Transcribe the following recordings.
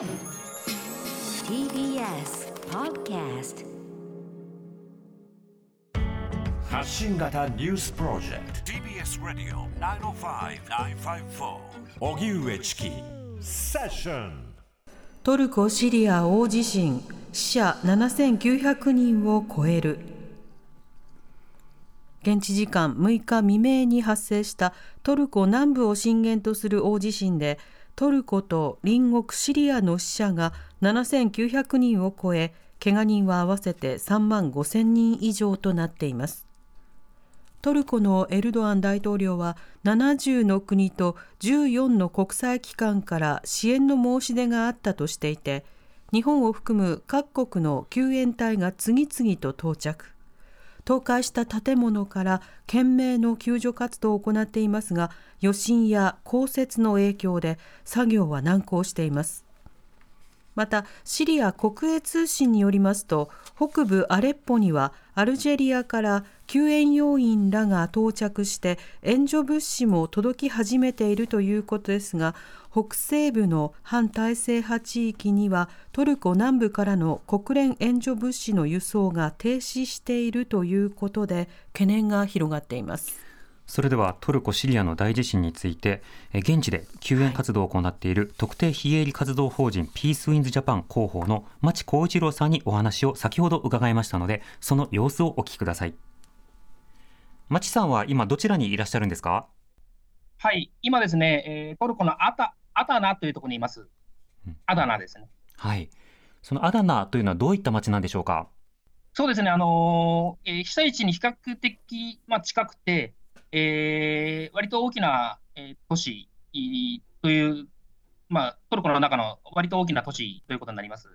TBS Podcast 発信型ニュースプロジェクト。TBS ラディオ905-954おぎゅうえちきセッショントルコ・シリア大地震。死者7900人を超える。現地時間6日未明に発生したトルコ南部を震源とする大地震でトルコと隣国シリアの死者が7900人を超えけが人は合わせて3万5000人以上となっています。トルコのエルドアン大統領は70の国と14の国際機関から支援の申し出があったとしていて日本を含む各国の救援隊が次々と到着。倒壊した建物から懸命の救助活動を行っていますが余震や降雪の影響で作業は難航しています。またシリア国営通信によりますと北部アレッポにはアルジェリアから救援要員らが到着して援助物資も届き始めているということですが北西部の反体制派地域にはトルコ南部からの国連援助物資の輸送が停止しているということで懸念が広がっています。それではトルコ・シリアの大地震について現地で救援活動を行っている特定非営利活動法人ピースウィンズジャパン広報の町光一郎さんにお話を先ほど伺いましたのでその様子をお聞きください町さんは今どちらにいらっしゃるんですか？はい今ですね、えー、トルコのアタアダナというところにいます。アダナですね。はい。そのアダナというのはどういった町なんでしょうか？そうですね、あのー、えー、被災地に比較的、まあ、近くて、えー、割と大きな、えー、都市という、まあ、トルコの中の割と大きな都市ということになります。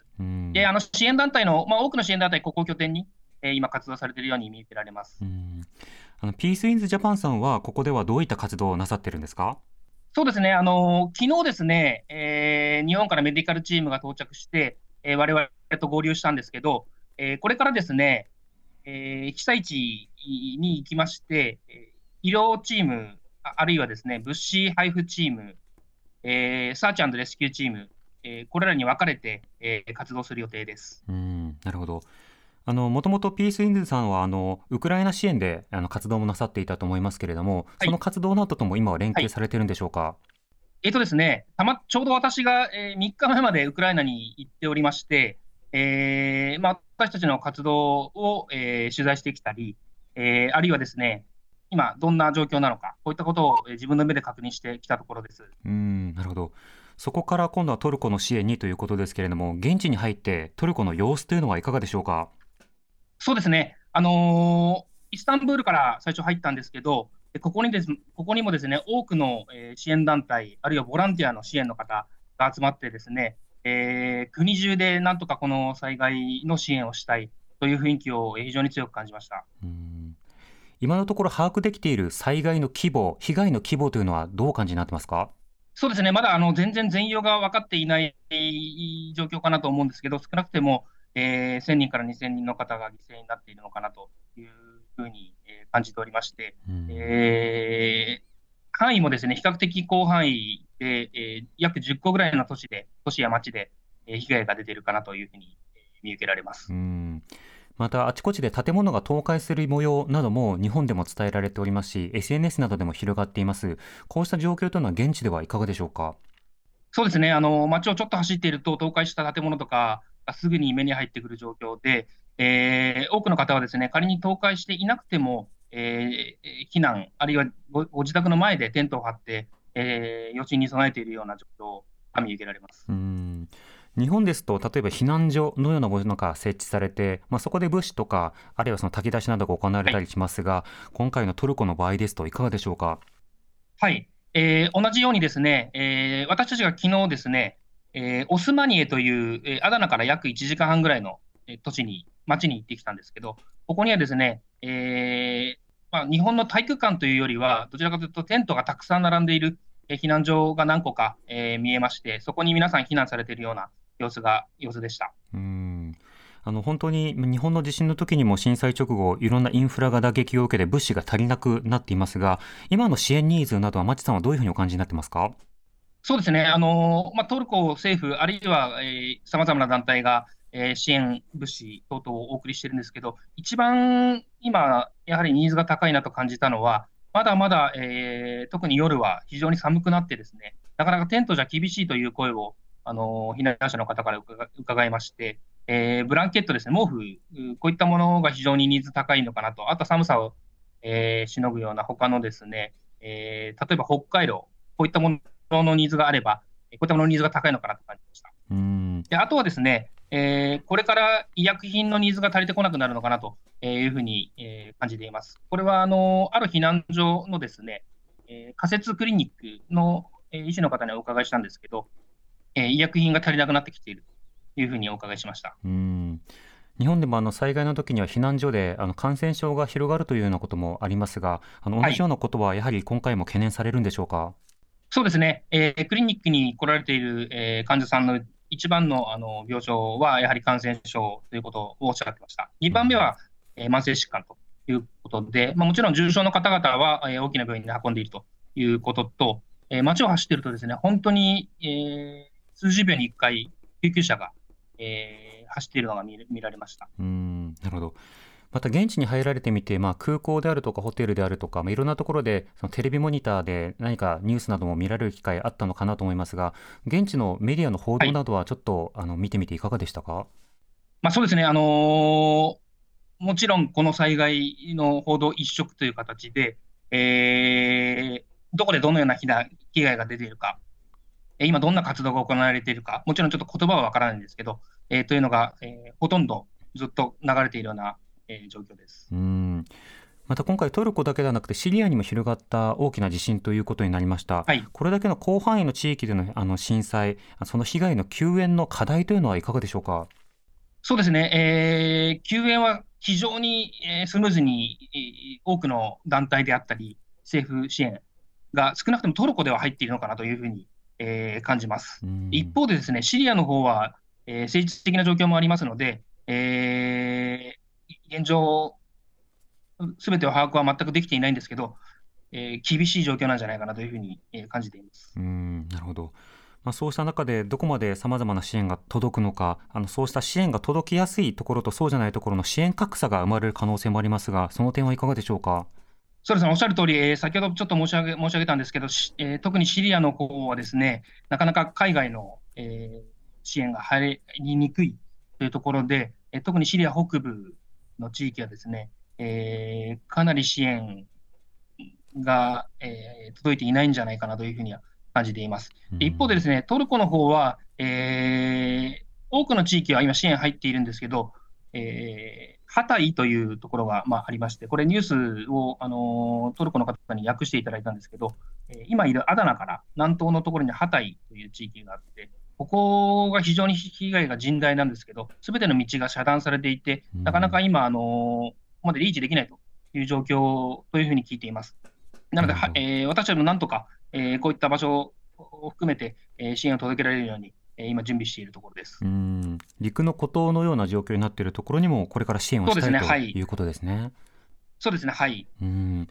で、あの支援団体の、まあ、多くの支援団体、ここを拠点に、えー、今、活動されているように見受けられます。あのピースウィンズジャパンさんは、ここではどういった活動をなさってるんですか？そうですね、あの昨日ですね、えー、日本からメディカルチームが到着して、えー、我々と合流したんですけど、えー、これからですね、えー、被災地に行きまして、医療チーム、あるいはですね、物資配布チーム、えー、サーチレスキューチーム、えー、これらに分かれて、えー、活動する予定です。うんなるほど。あのもともとピースインズさんはあのウクライナ支援であの活動もなさっていたと思いますけれども、はい、その活動などとも今は連携されてるんでしょうか？はいえーとですね、たまちょうど私が、えー、3日前までウクライナに行っておりまして、えーまあ、私たちの活動を、えー、取材してきたり、えー、あるいはですね、今、どんな状況なのか、こういったことを自分の目で確認してきたところですうんなるほど、そこから今度はトルコの支援にということですけれども、現地に入ってトルコの様子というのはいかがでしょうか？そうですね、あのー、イスタンブールから最初入ったんですけど、ここにですここにもですね多くの、えー、支援団体、あるいはボランティアの支援の方が集まって、ですね、えー、国中でなんとかこの災害の支援をしたいという雰囲気を非常に強く感じました。うん。今のところ把握できている災害の規模、被害の規模というのはどう感じになってますか？そうですね、まだあの全然全容が分かっていない状況かなと思うんですけど、少なくても、えー、1000人から2000人の方が犠牲になっているのかなというふうに、えー、感じておりまして、うん、えー、範囲もですね比較的広範囲で、えー、約10個ぐらいの都市で、都市や町で、えー、被害が出ているかなというふうに見受けられます。うん。またあちこちで建物が倒壊する模様なども日本でも伝えられておりますし SNS などでも広がっています。こうした状況というのは現地ではいかがでしょうか？そうですね。あの街をちょっと走っていると倒壊した建物とかがすぐに目に入ってくる状況で、えー、多くの方はですね仮に倒壊していなくても、えー、避難あるいはごご自宅の前でテントを張って、えー、余震に備えているような状況が見受けられます。うん日本ですと、例えば避難所のようなものが設置されて、まあ、そこで物資とか、あるいはその炊き出しなどが行われたりしますが、はい、今回のトルコの場合ですと、いかがでしょうか？はい、えー、同じようにですね、えー、私たちが昨日ですね、えー、オスマニエという、えー、アダナから約1時間半ぐらいの、えー、土地に、町に行ってきたんですけど、ここにはですね、えーまあ、日本の体育館というよりは、どちらかというとテントがたくさん並んでいる、えー、避難所が何個か、えー、見えまして、そこに皆さん避難されているような様子が様子でした。うんあの本当に日本の地震の時にも震災直後、いろんなインフラが打撃を受けて物資が足りなくなっていますが、今の支援ニーズなどは、町さんはどういうふうにお感じになってますか？そうですね、あのまあ、トルコ政府、あるいはさまざまな団体が、えー、支援物資等々をお送りしてるんですけど、一番今、やはりニーズが高いなと感じたのは、まだまだ、えー、特に夜は非常に寒くなってですね、なかなかテントじゃ厳しいという声を、あの避難者の方から伺いまして、えー、ブランケットですね、毛布、こういったものが非常にニーズ高いのかなと、あと寒さを、えー、しのぐような他のですね、え、例えば北海道、こういったもののニーズがあれば、こういったもののニーズが高いのかなと感じました。うんであとはですね、えー、これから医薬品のニーズが足りてこなくなるのかなというふうに、えー、感じています。これはあのある避難所のですね、えー、仮設クリニックの、えー、医師の方にお伺いしたんですけど、えー、医薬品が足りなくなってきているというふうにお伺いしました。うん日本でもあの災害の時には避難所であの感染症が広がるというようなこともありますが、あの同じようなことはやはり今回も懸念されるんでしょうか？はい、そうですね、えー、クリニックに来られている、えー、患者さんの一番のあの病床はやはり感染症ということをおっしゃってました。2番目は、えー、慢性疾患ということで、まあ、もちろん重症の方々は、えー、大きな病院に運んでいるということと、えー、街を走っているとですね、本当に、えー、数十秒に1回救急車が、えー、走っているのが見見られました。うんなるほどまた現地に入られてみて、まあ、空港であるとかホテルであるとか、まあ、いろんなところでそのテレビモニターで何かニュースなども見られる機会あったのかなと思いますが現地のメディアの報道などはちょっと、はい、あの見てみていかがでしたか、まあ、そうですね、あのー、もちろんこの災害の報道一色という形で、えー、どこでどのような被害が出ているか、今どんな活動が行われているか、もちろんちょっと言葉はわからないんですけど、えー、というのが、えー、ほとんどずっと流れているような、えー、状況です。うん。また今回トルコだけではなくてシリアにも広がった大きな地震ということになりました、はい、これだけの広範囲の地域でのあの震災その被害の救援の課題というのはいかがでしょうか？そうですね、えー、救援は非常に、えー、スムーズに、えー、多くの団体であったり政府支援が少なくともトルコでは入っているのかなというふうに、えー、感じます。一方でですねシリアの方はえー、政治的な状況もありますので、えー、現状、すべてを把握は全くできていないんですけど、えー、厳しい状況なんじゃないかなというふうに、えー、感じていますうんなるほど。まあ、そうした中でどこまでさまざまな支援が届くのかあのそうした支援が届きやすいところとそうじゃないところの支援格差が生まれる可能性もありますがその点はいかがでしょうか？そうですね、おっしゃる通り、えー、先ほどちょっと申し上げ申し上げたんですけど、えー、特にシリアの方はですね、なかなか海外の、えー、支援が入りにくいというところで、え特にシリア北部の地域はですね、えー、かなり支援が、えー、届いていないんじゃないかなというふうには感じています。一方でですね、トルコの方は、えー、多くの地域は今支援入っているんですけど、えー、ハタイというところが、まあ、ありまして、これニュースを、あのトルコの方に訳していただいたんですけど、え今いるアダナから南東のところにハタイという地域があって、ここが非常に被害が甚大なんですけど、すべての道が遮断されていて、なかなか今、あのまでリーチできないという状況というふうに聞いています。なので、はえー、私たちもなんとか、えー、こういった場所を含めて、えー、支援を届けられるように、えー、今、準備しているところですうん陸の孤島のような状況になっているところにも、これから支援をしたい、ね、ということですね。そうですね、はい。うん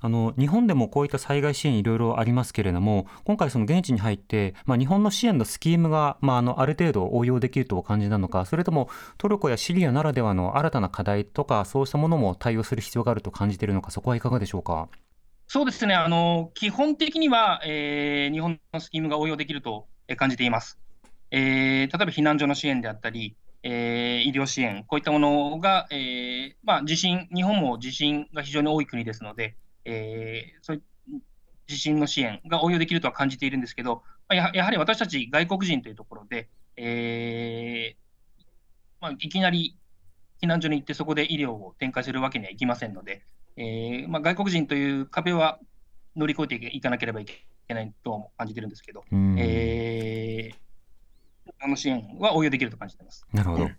あの日本でもこういった災害支援いろいろありますけれども今回その現地に入って、まあ、日本の支援のスキームが、まあ、あのある程度応用できるとお感じなのかそれともトルコやシリアならではの新たな課題とかそうしたものも対応する必要があると感じているのかそこはいかがでしょうか？そうですねあの基本的には、えー、日本のスキームが応用できると感じています。えー、例えば避難所の支援であったり、えー、医療支援、こういったものが、えーまあ、地震、日本も地震が非常に多い国ですので、えー、そういう地震の支援が応用できるとは感じているんですけど、ややはり私たち外国人というところで、えーまあ、いきなり避難所に行ってそこで医療を展開するわけにはいきませんので、えーまあ、外国人という壁は乗り越えていかなければいけないと感じてるんですけど、えー、あの支援は応用できると感じています。なるほど、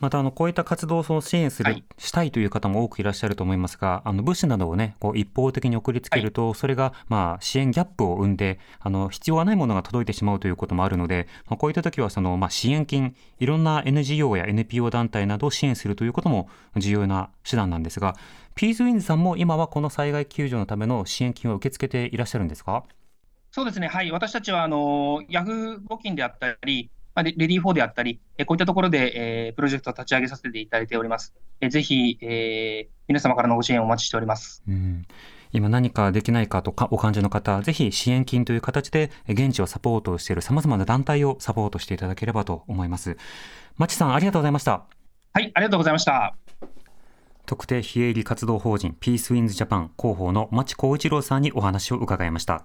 またあのこういった活動をその支援する、はい、したいという方も多くいらっしゃると思いますがあの物資などをねこう一方的に送りつけると、はい、それがまあ支援ギャップを生んであの必要はないものが届いてしまうということもあるので、まあ、こういった時はその、まあ、支援金いろんな NGO や NPO 団体などを支援するということも重要な手段なんですがピースウィンズさんも今はこの災害救助のための支援金を受け付けていらっしゃるんですか？そうですね、はい、私たちはあのヤフー募金であったり、まあ、レディー4であったり、えこういったところで、えー、プロジェクトを立ち上げさせていただいております。えぜひ、えー、皆様からのご支援をお待ちしております。うん今何かできないかとかお感じの方、ぜひ支援金という形で現地をサポートしている様々な団体をサポートしていただければと思います。まちさん、ありがとうございました。はい、ありがとうございました。特定非営利活動法人ピースウィンズジャパン広報の町光一郎さんにお話を伺いました。